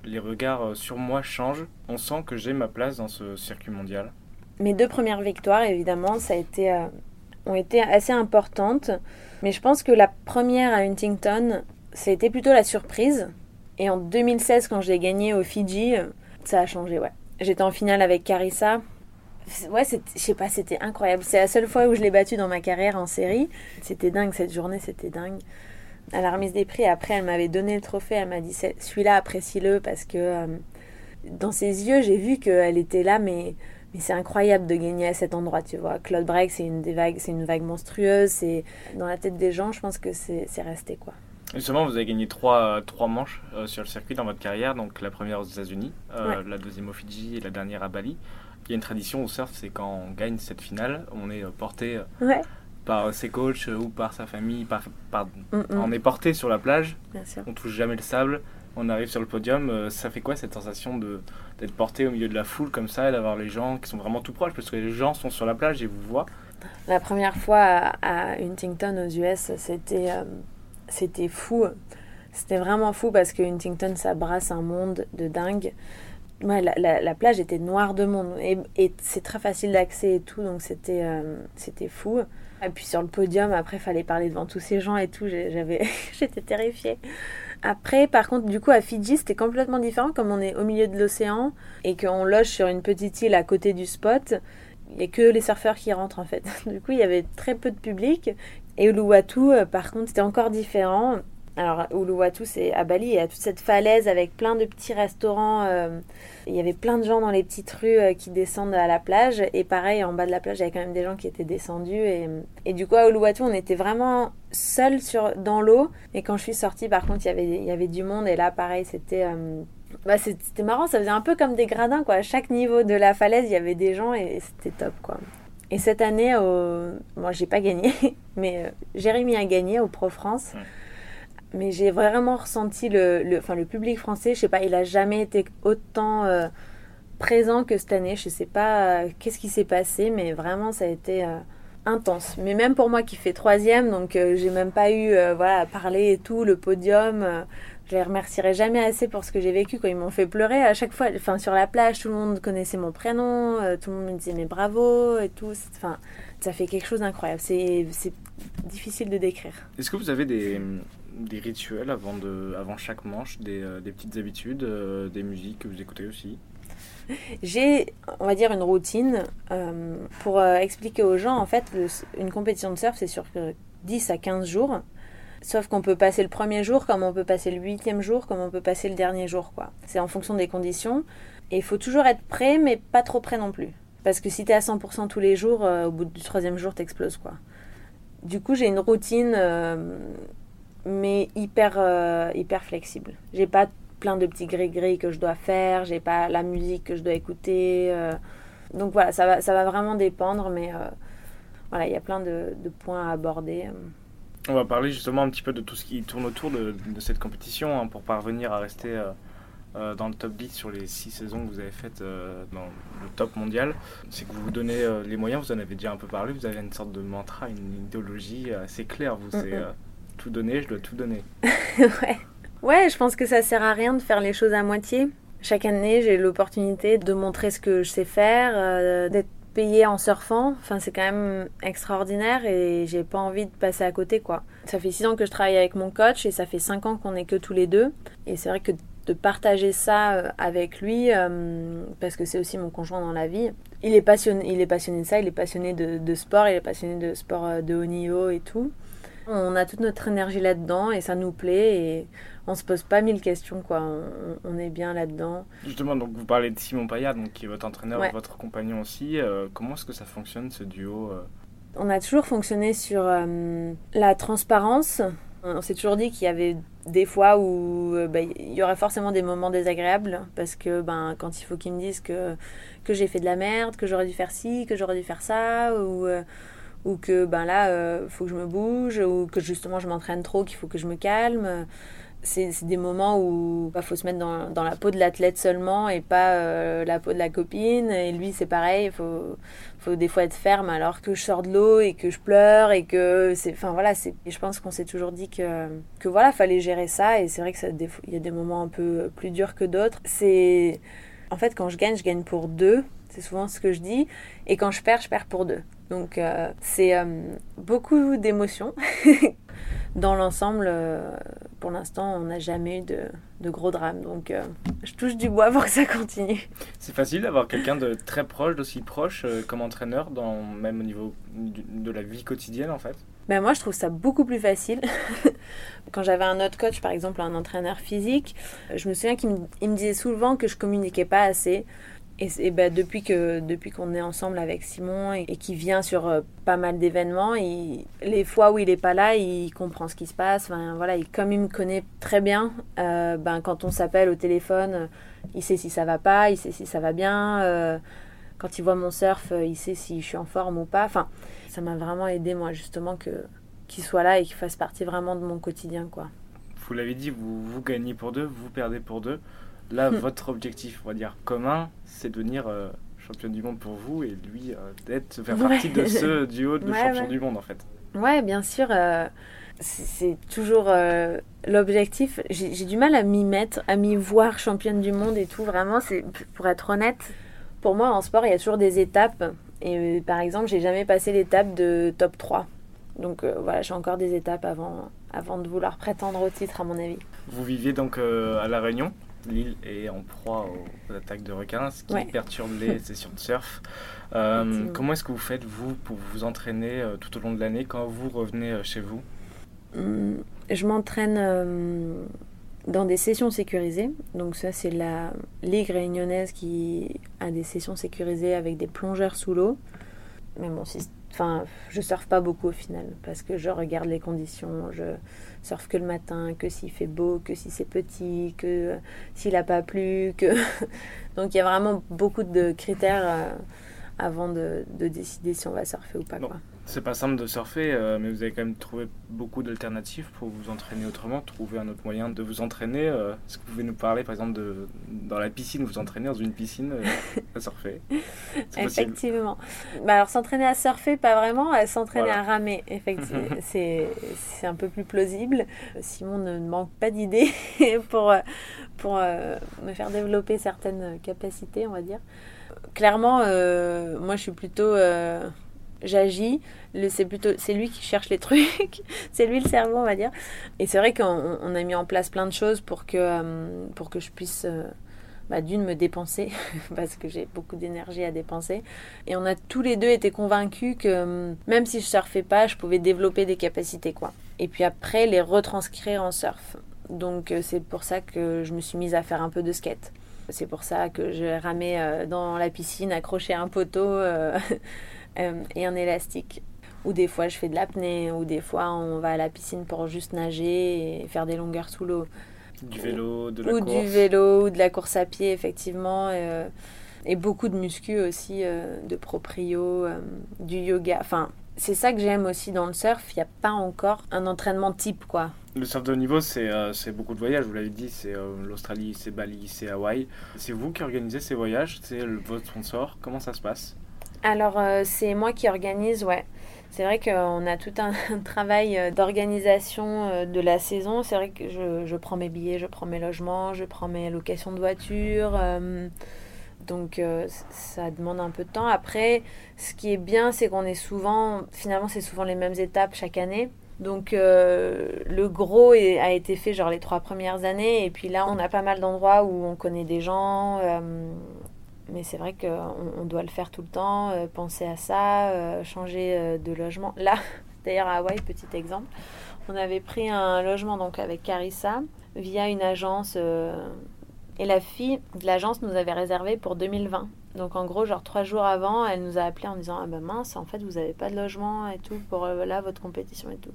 les regards sur moi changent, on sent que j'ai ma place dans ce circuit mondial mes deux premières victoires, évidemment, ça a été, euh, ont été assez importantes. Mais je pense que la première à Huntington, été plutôt la surprise. Et en 2016, quand j'ai gagné au Fidji, ça a changé, ouais. J'étais en finale avec Carissa. Ouais, je sais pas, c'était incroyable. C'est la seule fois où je l'ai battue dans ma carrière en série. C'était dingue, cette journée, c'était dingue. À la remise des prix, après, elle m'avait donné le trophée. Elle m'a dit celui-là, apprécie-le parce que euh, dans ses yeux, j'ai vu qu'elle était là, mais mais c'est incroyable de gagner à cet endroit, tu vois. Claude Break, c'est une, des vagues, c'est une vague monstrueuse. C'est dans la tête des gens, je pense que c'est, resté quoi. Justement, vous avez gagné trois, trois manches euh, sur le circuit dans votre carrière. Donc la première aux États-Unis, euh, la deuxième au Fidji et la dernière à Bali. Il y a une tradition au surf, c'est quand on gagne cette finale, on est euh, porté par ses coachs ou par sa famille. Par, mm, mm. On est porté sur la plage. Bien sûr. On touche jamais le sable on arrive sur le podium, ça fait quoi cette sensation de d'être porté au milieu de la foule comme ça et d'avoir les gens qui sont vraiment tout proches parce que les gens sont sur la plage et vous voient La première fois à, Huntington aux US, c'était euh, c'était fou. C'était vraiment fou parce que Huntington, ça brasse un monde de dingue. La, plage était noire de monde et, c'est très facile d'accès et tout, donc c'était euh, c'était fou. Et puis sur le podium, après, fallait parler devant tous ces gens et tout. J'avais, <laughs> j'étais terrifiée. Après, par contre, du coup, à Fidji, c'était complètement différent. Comme on est au milieu de l'océan et qu'on loge sur une petite île à côté du spot, il n'y a que les surfeurs qui rentrent en fait. <laughs> Du coup, il y avait très peu de public. Et Uluwatu, euh, par contre, c'était encore différent. Alors, Uluwatu, c'est à Bali, il y a toute cette falaise avec plein de petits restaurants. euh, il y avait plein de gens dans les petites rues euh, qui descendent à la plage. Et pareil, en bas de la plage, il y avait quand même des gens qui étaient descendus. Et, du coup, à Uluwatu, on était vraiment seuls sur, dans l'eau. Et quand je suis sortie, par contre, il y avait, il y avait du monde. Et là, pareil, c'était. euh, bah, c'était marrant, ça faisait un peu comme des gradins, quoi. À chaque niveau de la falaise, il y avait des gens et c'était top, quoi. Et cette année, moi, j'ai pas gagné, <laughs> mais Jérémy a gagné au Pro France. Mais j'ai vraiment ressenti le, enfin, le public français, je sais pas, il a jamais été autant euh, présent que cette année. Je sais pas euh, qu'est-ce qui s'est passé, mais vraiment, ça a été euh, intense. Mais même pour moi qui fais troisième, donc j'ai même pas eu voilà, à parler et tout, le podium. je les remercierai jamais assez pour ce que j'ai vécu. Quoi. Ils m'ont fait pleurer à chaque fois. Enfin, sur la plage, tout le monde connaissait mon prénom, tout le monde me disait mais bravo et tout. Enfin, ça fait quelque chose d'incroyable. C'est difficile de décrire. Est-ce que vous avez des, des rituels avant, de, avant chaque manche, des, euh, des petites habitudes, euh, des musiques que vous écoutez aussi J'ai, on va dire, une routine euh, pour expliquer aux gens. En fait, une compétition de surf, c'est sur euh, 10 à 15 jours. Sauf qu'on peut passer le premier jour, comme on peut passer le huitième jour, comme on peut passer le dernier jour. quoi. C'est en fonction des conditions. Et il faut toujours être prêt, mais pas trop prêt non plus. Parce que si tu es à 100% tous les jours, au bout du troisième jour, t'exploses. quoi. Du coup, j'ai une routine, mais hyper, euh, hyper flexible. J'ai pas plein de petits gris-gris que je dois faire, j'ai pas la musique que je dois écouter. euh. donc voilà, ça va, ça va vraiment dépendre, mais euh, voilà, il y a plein de, de points à aborder. euh. On va parler justement un petit peu de tout ce qui tourne autour de, de cette compétition hein, pour parvenir à rester dans le top 10 sur les 6 saisons que vous avez faites dans le top mondial. C'est que vous vous donnez les moyens, vous en avez déjà un peu parlé, vous avez une sorte de mantra, une idéologie assez claire. Vous, Mhm. Tout donner, je dois tout donner. <laughs> ouais. ouais, je pense que ça sert à rien de faire les choses à moitié. Chaque année, j'ai l'opportunité de montrer ce que je sais faire, euh, d'être payée en surfant. Enfin, c'est quand même extraordinaire et j'ai pas envie de passer à côté, quoi. Ça fait six ans que je travaille avec mon coach et ça fait cinq ans qu'on est que tous les deux. Et c'est vrai que de partager ça euh, avec lui, euh, parce que c'est aussi mon conjoint dans la vie. Il est passionné, il est passionné de ça, il est passionné de, sport, il est passionné de sport de haut niveau et tout. On a toute notre énergie là-dedans et ça nous plaît et on se pose pas mille questions quoi. On, on est bien là-dedans. Justement, donc vous parlez de Simon Payard, donc, qui est votre entraîneur Ouais. votre compagnon aussi. Euh, comment est-ce que ça fonctionne ce duo euh? On a toujours fonctionné sur euh, la transparence. On s'est toujours dit qu'il y avait des fois où bah, il y aurait forcément des moments désagréables parce que ben quand il faut qu'ils me disent que que j'ai fait de la merde, que j'aurais dû faire ci, que j'aurais dû faire ça ou euh, ou que ben là euh, faut que je me bouge ou que justement je m'entraîne trop, qu'il faut que je me calme. C'est des moments où il faut se mettre dans, dans la peau de l'athlète seulement et pas euh, la peau de la copine. Et lui, c'est pareil, il faut, faut des fois être ferme alors que je sors de l'eau et que je pleure et que c'est. Enfin voilà, et Je pense qu'on s'est toujours dit que, que voilà, fallait gérer ça. Et c'est vrai que ça, des fois, il y a des moments un peu plus durs que d'autres. C'est. En fait, quand je gagne, je gagne pour deux. C'est souvent ce que je dis. Et quand je perds, je perds pour deux. Donc euh, c'est euh, beaucoup d'émotions. <laughs> Dans l'ensemble, euh, pour l'instant, on n'a jamais eu de, de gros drames. Donc je touche du bois <laughs> pour que ça continue. C'est facile d'avoir quelqu'un de très proche, d'aussi proche comme entraîneur, dans, même au niveau de la vie quotidienne en fait? Ben moi, je trouve ça beaucoup plus facile. <laughs> Quand j'avais un autre coach, par exemple un entraîneur physique, je me souviens qu'il me, me disait souvent que je communiquais pas assez. Et, ben, depuis que depuis qu'on est ensemble avec Simon et, et qu'il vient sur euh, pas mal d'événements, les fois où il est pas là, il comprend ce qui se passe. Enfin, voilà, il, comme il me connaît très bien, euh, ben, quand on s'appelle au téléphone, euh, il sait si ça va pas, il sait si ça va bien. quand il voit mon surf, il sait si je suis en forme ou pas. Enfin, ça m'a vraiment aidé moi justement que qu'il soit là et qu'il fasse partie vraiment de mon quotidien quoi. Vous l'avez dit, vous, vous gagnez pour deux, vous perdez pour deux. Là, Hmm. votre objectif, on va dire commun, c'est de devenir euh, championne du monde pour vous et lui euh, d'être faire Ouais. partie de ce duo de <laughs> Ouais, ouais. du monde en fait. Ouais, bien sûr, euh, c'est toujours euh, l'objectif. J'ai du mal à m'y mettre, à m'y voir championne du monde et tout. Vraiment, c'est pour être honnête, pour moi en sport, il y a toujours des étapes. Et euh, par exemple, j'ai jamais passé l'étape de top 3. Donc voilà, j'ai encore des étapes avant, avant de vouloir prétendre au titre, à mon avis. Vous viviez donc à La Réunion? L'île est en proie aux, aux attaques de requins, ce qui Ouais. perturbe les <laughs> sessions de surf. Euh, comment est-ce que vous faites, vous, pour vous entraîner euh, tout au long de l'année quand vous revenez euh, chez vous? Hum, Je m'entraîne dans des sessions sécurisées. Donc ça, c'est la Ligue réunionnaise qui a des sessions sécurisées avec des plongeurs sous l'eau. Mais bon, si, enfin, je surfe pas beaucoup au final parce que je regarde les conditions. Je surfe que le matin, que s'il fait beau, que si c'est petit, que s'il a pas plu, que <laughs> donc il y a vraiment beaucoup de critères euh, avant de, de, décider si on va surfer ou pas. Quoi. C'est pas simple de surfer, euh, mais vous avez quand même trouvé beaucoup d'alternatives pour vous entraîner autrement, trouver un autre moyen de vous entraîner. Euh, est-ce que vous pouvez nous parler, par exemple, de dans la piscine, vous entraînez dans une piscine euh, à surfer? <laughs> Effectivement. Bah alors s'entraîner à surfer, pas vraiment, s'entraîner à ramer, effectivement, <laughs> c'est un peu plus plausible. Simon ne manque pas d'idées <laughs> pour pour me faire développer certaines capacités, on va dire. Clairement, moi je suis plutôt j'agis. C'est plutôt c'est lui qui cherche les <laughs> trucs. c'est lui le cerveau, on va dire. Et c'est vrai qu'on a mis en place plein de choses pour que, euh, pour que je puisse. Euh, bah, d'une me dépenser <laughs> parce que j'ai beaucoup d'énergie à dépenser et on a tous les deux été convaincus que euh, même si je surfais pas je pouvais développer des capacités quoi et puis après les retranscrire en surf donc c'est pour ça que je me suis mise à faire un peu de skate c'est pour ça que je ramais dans la piscine accroché un poteau <laughs> Euh, et un élastique. Ou des fois je fais de l'apnée, ou des fois on va à la piscine pour juste nager et faire des longueurs sous l'eau. Du vélo, de la ou course. du vélo, ou de la course à pied, effectivement. Euh, et beaucoup de muscu aussi, euh, de proprio, du yoga. Enfin, c'est ça que j'aime aussi dans le surf. Il n'y a pas encore un entraînement type, quoi. Le surf de haut niveau, c'est beaucoup de voyages, vous l'avez dit, c'est l'Australie, c'est Bali, c'est Hawaï. C'est vous qui organisez ces voyages, c'est votre sponsor, comment ça se passe? Alors, euh, c'est moi qui organise, ouais. C'est vrai qu'on a tout un, <laughs> travail euh, d'organisation euh, de la saison. C'est vrai que je, prends mes billets, je prends mes logements, je prends mes locations de voitures. donc ça demande un peu de temps. Après, ce qui est bien, c'est qu'on est souvent, finalement, c'est souvent les mêmes étapes chaque année. Donc le gros a été fait genre les trois premières années et puis là on a pas mal d'endroits où on connaît des gens, mais c'est vrai qu'on on doit le faire tout le temps, euh, penser à ça, euh, changer euh, de logement. Là, <laughs> d'ailleurs à Hawaï, petit exemple, on avait pris un logement donc avec Carissa via une agence et la fille de l'agence nous avait réservé pour 2020. Donc en gros, genre trois jours avant, elle nous a appelé en disant ah ben mince, en fait vous n'avez pas de logement et tout pour là votre compétition et tout.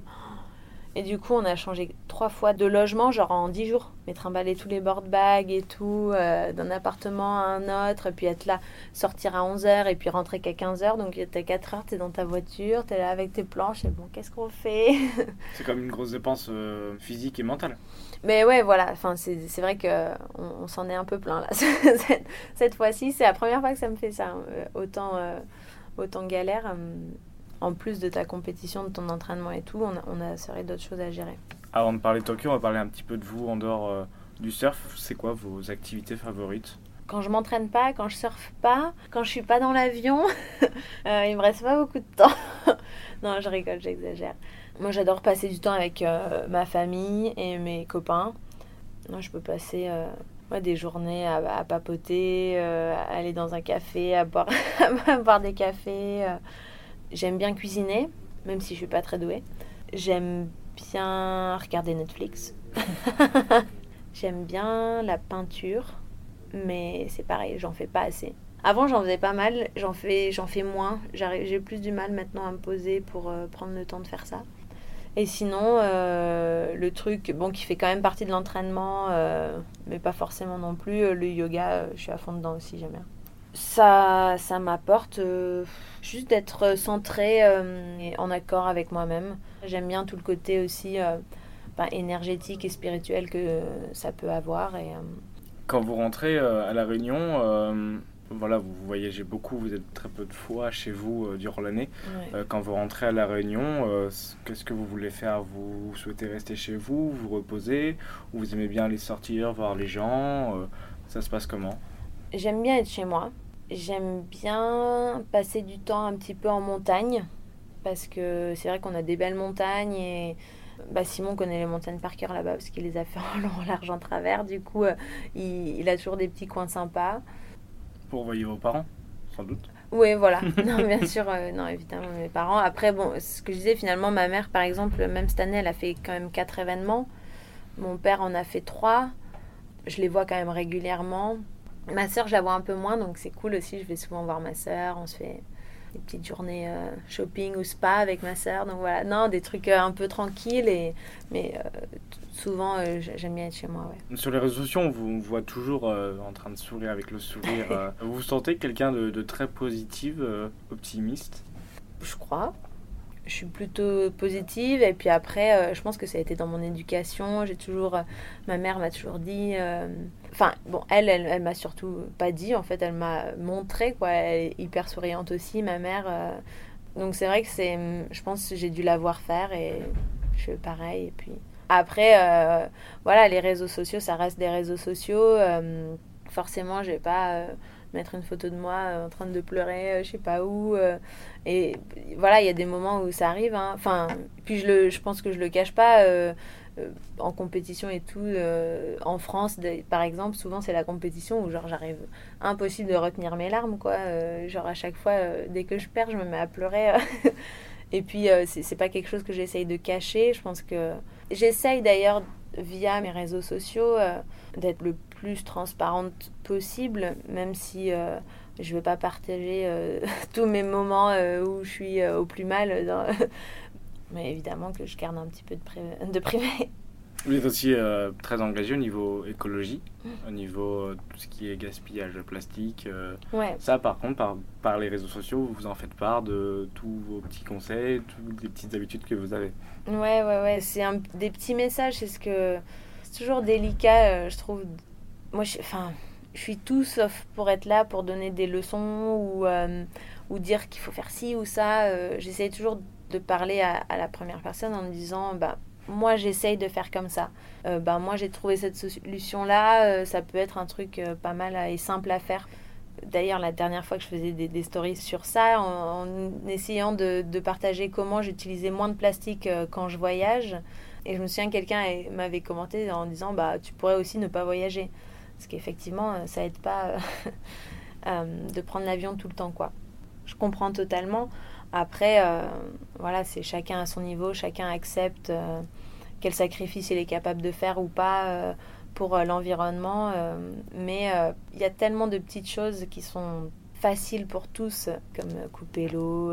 Et du coup, on a changé trois fois de logement, genre en dix jours. Mais trimballer tous les board bags et tout, euh, d'un appartement à un autre, et puis être là, sortir à 11h et puis rentrer qu'à 15h. Donc t'as 4 heures, t'es dans ta voiture, t'es là avec tes planches, et bon, qu'est-ce qu'on fait? <laughs> C'est comme une grosse dépense euh, physique et mentale. Mais ouais, voilà, enfin, c'est vrai qu'on on, s'en est un peu plein là. <laughs> cette, cette fois-ci, c'est la première fois que ça me fait ça. Hein. Euh, autant, autant galère en plus de ta compétition, de ton entraînement et tout, on a, on a serait d'autres choses à gérer. Avant de parler de Tokyo, on va parler un petit peu de vous en dehors euh, du surf. C'est quoi vos activités favorites? Quand je m'entraîne pas, quand je surfe pas, quand je suis pas dans l'avion, <laughs> euh, il me reste pas beaucoup de temps. <laughs> non, je rigole, j'exagère. Moi, j'adore passer du temps avec euh, ma famille et mes copains. Moi, je peux passer euh, des journées à, à papoter, à aller dans un café, à boire, <laughs> à boire des cafés. J'aime bien cuisiner, même si je suis pas très douée. J'aime bien regarder Netflix. <laughs> J'aime bien la peinture, mais c'est pareil, j'en fais pas assez. Avant, j'en faisais pas mal, j'en fais, j'en fais moins. J'ai plus du mal maintenant à me poser pour euh, prendre le temps de faire ça. Et sinon, euh, le truc bon, qui fait quand même partie de l'entraînement, euh, mais pas forcément non plus, le yoga, je suis à fond dedans aussi, j'aime bien ça, ça m'apporte euh, juste d'être centré euh, et en accord avec moi-même. J'aime bien tout le côté aussi euh, ben, énergétique et spirituel que ça peut avoir. Et, Quand vous rentrez à La Réunion, voilà, vous voyagez beaucoup, vous êtes très peu de fois chez vous durant l'année. quand vous rentrez à La Réunion, qu'est-ce que vous voulez faire? Vous souhaitez rester chez vous, vous reposer? Ou vous aimez bien aller sortir, voir les gens Ça se passe comment? J'aime bien être chez moi. J'aime bien passer du temps un petit peu en montagne parce que c'est vrai qu'on a des belles montagnes et bah, Simon connaît les montagnes par cœur là-bas parce qu'il les a fait en long, en large, en travers. Du coup, euh, il, a toujours des petits coins sympas. Pour envoyer vos parents, sans doute Oui, voilà. <laughs> non, bien sûr, euh, non, évidemment, mes parents. Après, bon, ce que je disais, finalement, ma mère, par exemple, même cette année, elle a fait quand même quatre événements. Mon père en a fait trois. Je les vois quand même régulièrement. Ma sœur, je la vois un peu moins, donc c'est cool aussi. Je vais souvent voir ma sœur. On se fait des petites journées euh, shopping ou spa avec ma sœur. Donc voilà, non, des trucs euh, un peu tranquilles. Et, mais euh, souvent, j'aime bien être chez moi. Ouais. Sur les réseaux sociaux, on vous voit toujours en train de sourire avec le sourire. vous <laughs> vous sentez quelqu'un de, de, très positif, optimiste? Je crois je suis plutôt positive. Et puis après, je pense que ça a été dans mon éducation. J'ai toujours, ma mère m'a toujours dit, enfin bon, elle, elle, m'a surtout pas dit. En fait, elle m'a montré quoi. Elle est hyper souriante aussi, ma mère. donc c'est vrai que c'est, je pense que j'ai dû la voir faire et je fais pareil. Et puis après, voilà, les réseaux sociaux, ça reste des réseaux sociaux. forcément, je vais pas mettre une photo de moi euh, en train de pleurer, euh, je sais pas où. Euh, et voilà, il y a des moments où ça arrive. Hein. Enfin, puis je, le, je pense que je le cache pas. En compétition et tout, en France, par exemple, souvent c'est la compétition où genre j'arrive impossible de retenir mes larmes, quoi. genre à chaque fois, dès que je perds, je me mets à pleurer. <laughs> et puis c'est pas quelque chose que j'essaye de cacher. Je pense que j'essaye d'ailleurs via mes réseaux sociaux d'être le plus transparente possible, même si euh, je ne vais pas partager euh, <laughs> tous mes moments euh, où je suis au plus mal. Mais évidemment que je garde un petit peu de, de privé. Vous êtes aussi très engagé au niveau écologie, mm. au niveau tout ce qui est gaspillage de plastique. Ouais. Ça, par contre, par, par, les réseaux sociaux, vous en faites part de tous vos petits conseils, toutes les petites habitudes que vous avez. Ouais, ouais, ouais. C'est des petits messages. C'est ce que c'est toujours délicat, je trouve, moi, je, enfin, je suis tout sauf pour être là pour donner des leçons ou, euh, ou dire qu'il faut faire ci ou ça. Euh, j'essaye toujours de parler à, la première personne en disant bah, moi j'essaye de faire comme ça. Euh, bah, moi j'ai trouvé cette solution là, ça peut être un truc pas mal et simple à faire. D'ailleurs, la dernière fois que je faisais des, stories sur ça, en, essayant de, partager comment j'utilisais moins de plastique quand je voyage, et je me souviens quelqu'un m'avait commenté en disant bah tu pourrais aussi ne pas voyager. Parce qu'effectivement, euh, ça aide pas euh, <laughs> euh, de prendre l'avion tout le temps, quoi. Je comprends totalement. Après, voilà, c'est chacun à son niveau, chacun accepte quel sacrifice il est capable de faire ou pas pour l'environnement. mais il y a tellement de petites choses qui sont faciles pour tous, comme couper l'eau,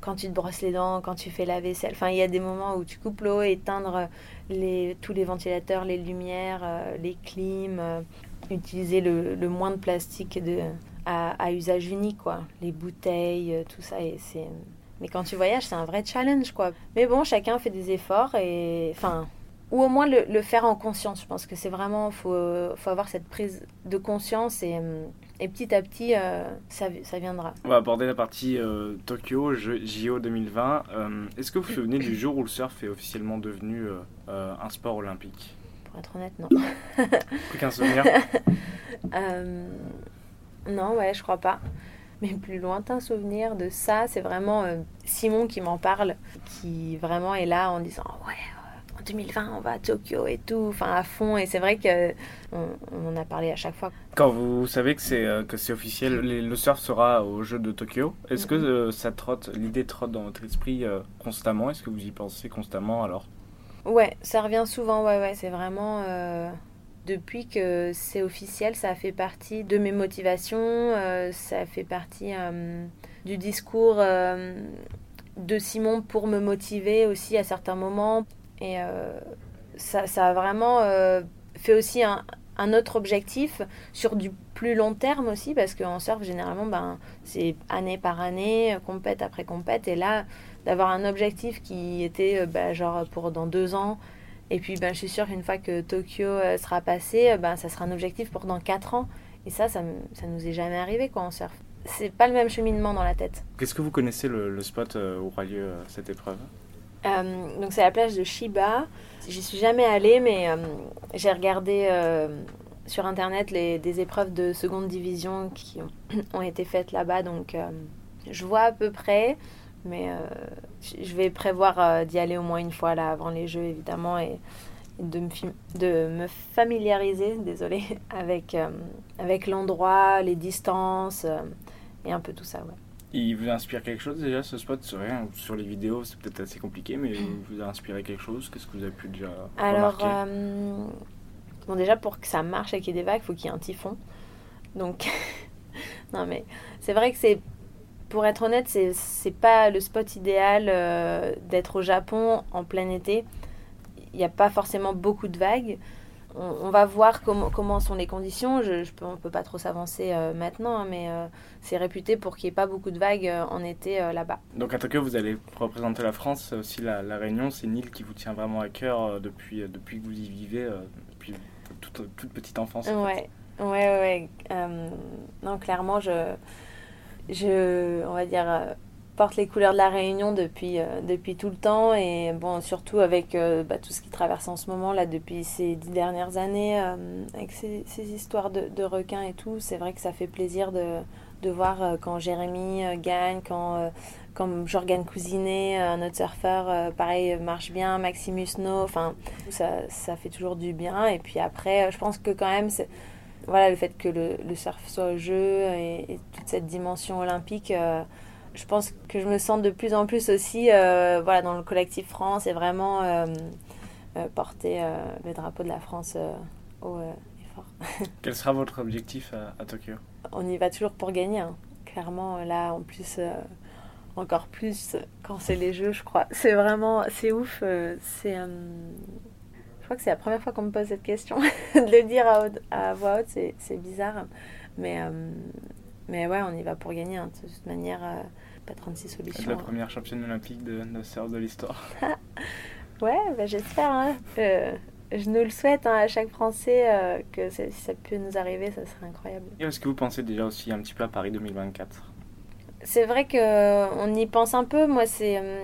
quand tu te brosses les dents, quand tu fais la vaisselle. Enfin, il y a des moments où tu coupes l'eau, éteindre tous les ventilateurs, les lumières, les clims, utiliser le, moins de plastique à, usage unique, quoi. Les bouteilles, euh, tout ça. Et c'est... Mais quand tu voyages, c'est un vrai challenge, quoi. Mais bon, chacun fait des efforts et... Enfin... Ou au moins le, le faire en conscience. Je pense que c'est vraiment... Il faut, faut avoir cette prise de conscience et... Et petit à petit, euh, ça, ça, viendra. On va aborder la partie euh, Tokyo, JO 2020. Est-ce que vous vous souvenez du jour où le surf est officiellement devenu un sport olympique? Pour être honnête, non. Aucun souvenir? <laughs> Euh, Non, ouais, je crois pas. Le plus lointain souvenir de ça, c'est vraiment euh, Simon qui m'en parle, qui vraiment est là en disant Ouais, euh, en 2020, on va à Tokyo et tout, enfin à fond. Et c'est vrai qu'on on en a parlé à chaque fois. Quand vous savez que c'est que c'est officiel, le surf sera au jeu de Tokyo, est-ce que ça trotte, l'idée trotte dans votre esprit constamment? Est-ce que vous y pensez constamment alors? Ouais, ça revient souvent, ouais, ouais, c'est vraiment... Euh, depuis que c'est officiel, ça fait partie de mes motivations, euh, ça fait partie euh, du discours de Simon pour me motiver aussi à certains moments. Et ça, ça, a vraiment fait aussi un, un, autre objectif sur du plus long terme aussi, parce qu'en surf, généralement, ben, c'est année par année, compète après compète, et là d'avoir un objectif qui était euh, bah, genre pour dans deux ans. Et puis ben, je suis sûre qu'une fois que Tokyo euh, sera passé, ben, ça sera un objectif pour dans quatre ans. Et ça, ça, ça nous est jamais arrivé quoi, en surf. C'est pas le même cheminement dans la tête. Qu'est-ce que vous connaissez le, spot où aura lieu cette épreuve? Donc c'est la plage de Shiba. J'y suis jamais allée, mais j'ai regardé sur internet les, des épreuves de seconde division qui ont, <coughs> ont été faites là-bas. Donc je vois à peu près. Mais euh, je vais prévoir euh, d'y aller au moins une fois là avant les jeux évidemment et, de, me, de me familiariser, désolé, <laughs> avec, euh, avec l'endroit, les distances et un peu tout ça, ouais. Il vous inspire quelque chose déjà ce spot? Sur, rien, sur les vidéos c'est peut-être assez compliqué mais il vous a inspiré quelque chose? Qu'est-ce que vous avez pu déjà Alors, bon déjà pour que ça marche et qu'il y ait des vagues, il faut qu'il y ait un typhon. Donc, <laughs> non mais c'est vrai que c'est, pour être honnête, c'est, c'est pas le spot idéal euh, d'être au Japon en plein été. Il n'y a pas forcément beaucoup de vagues. On, on va voir comment, comment sont les conditions. Je, je peux, on peut pas trop s'avancer euh, maintenant, hein, mais euh, c'est réputé pour qu'il n'y ait pas beaucoup de vagues en été là-bas. Donc à Tokyo vous allez représenter la France, c'est aussi la, la Réunion, c'est une île qui vous tient vraiment à cœur depuis, depuis que vous y vivez, depuis toute, toute petite enfance. en. Ouais, ouais, ouais. ouais. Non, clairement, je, je, on va dire, euh, porte les couleurs de la Réunion depuis, euh, depuis tout le temps et bon, surtout avec euh, bah, tout ce qui traverse en ce moment là depuis ces dix dernières années, avec ces, histoires de, requins et tout, c'est vrai que ça fait plaisir de, de voir quand Jérémy gagne, quand, quand Jorgan Cousinet, un autre surfeur, pareil, marche bien, Maximus No, enfin, ça, ça fait toujours du bien. Et puis après, je pense que quand même, voilà, le fait que le, le surf soit au jeu et, et toute cette dimension olympique, euh, je pense que je me sens de plus en plus aussi euh, voilà, dans le collectif France et vraiment euh, porter le drapeau de la France haut et fort. <laughs> Quel sera votre objectif à, à Tokyo? On y va toujours pour gagner, hein. clairement. Là, en plus, encore plus quand c'est les jeux, je crois. C'est vraiment, c'est ouf. c'est, crois que c'est la première fois qu'on me pose cette question. <laughs> de le dire à, haute- à voix haute, c'est, bizarre. Mais, euh, mais ouais, on y va pour gagner. hein. De toute manière, euh, pas 36 Être solutions. la première championne olympique de, de surf de l'histoire. <laughs> Ouais, bah, j'espère. hein. Euh, je nous le souhaite hein, à chaque Français que si ça peut nous arriver, ça serait incroyable. Et Est-ce que vous pensez déjà aussi un petit peu à Paris 2024 C'est vrai que euh, on y pense un peu. Moi, c'est euh,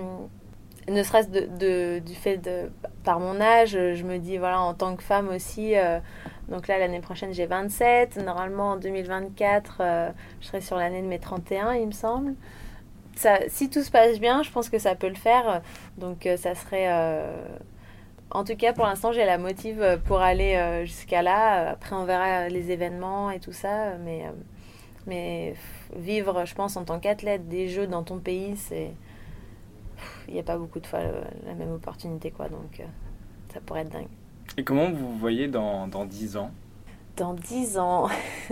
ne serait-ce de, du fait de par mon âge, je me dis voilà en tant que femme aussi. euh, donc là, l'année prochaine, j'ai 27. Normalement, en 2024, euh, je serai sur l'année de mes 31, il me semble. Si tout se passe bien, je pense que ça peut le faire. Donc, euh, ça serait. En tout cas, pour l'instant, j'ai la motive pour aller jusqu'à là. Après, on verra les événements et tout ça. Mais, mais vivre, je pense, en tant qu'athlète des Jeux dans ton pays, c'est. Il n'y a pas beaucoup de fois euh, la même opportunité, quoi. Donc, euh, ça pourrait être dingue. Et comment vous voyez dans, dans 10 ans? Dans 10 ans.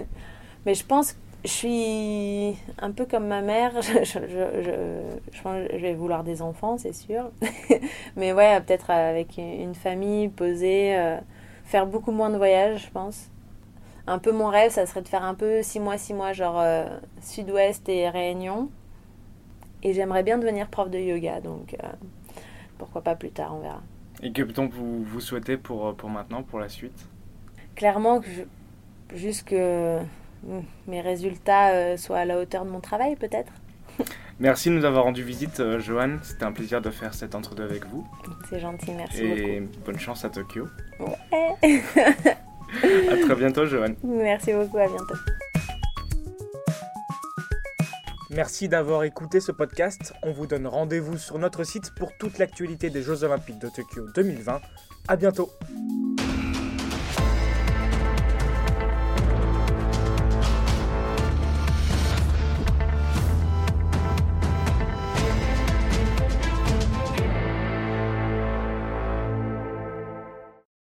<laughs> Mais je pense que je suis un peu comme ma mère. <laughs> Je, je, je, je- vais vouloir des enfants, c'est sûr. <laughs> Mais ouais, peut-être avec une famille posée, euh, faire beaucoup moins de voyages, je pense. Un peu mon rêve, ça serait de faire un peu 6 mois, 6 mois, genre euh, sud-ouest et Réunion. Et j'aimerais bien devenir prof de yoga, donc euh, pourquoi pas plus tard, on verra. Et que peut-on vous, vous souhaiter pour, pour maintenant, pour la suite? Clairement que je- juste que mm, mes résultats euh, soient à la hauteur de mon travail peut-être. <laughs> Merci de nous avoir rendu visite, euh, Johan. C'était un plaisir de faire cet entre-deux avec vous. C'est gentil, merci Et bonne chance à Tokyo. Ouais. <laughs> À très bientôt, Johan. merci beaucoup, à bientôt. Merci d'avoir écouté ce podcast. On vous donne rendez-vous sur notre site pour toute l'actualité des Jeux Olympiques de Tokyo 2020. À bientôt.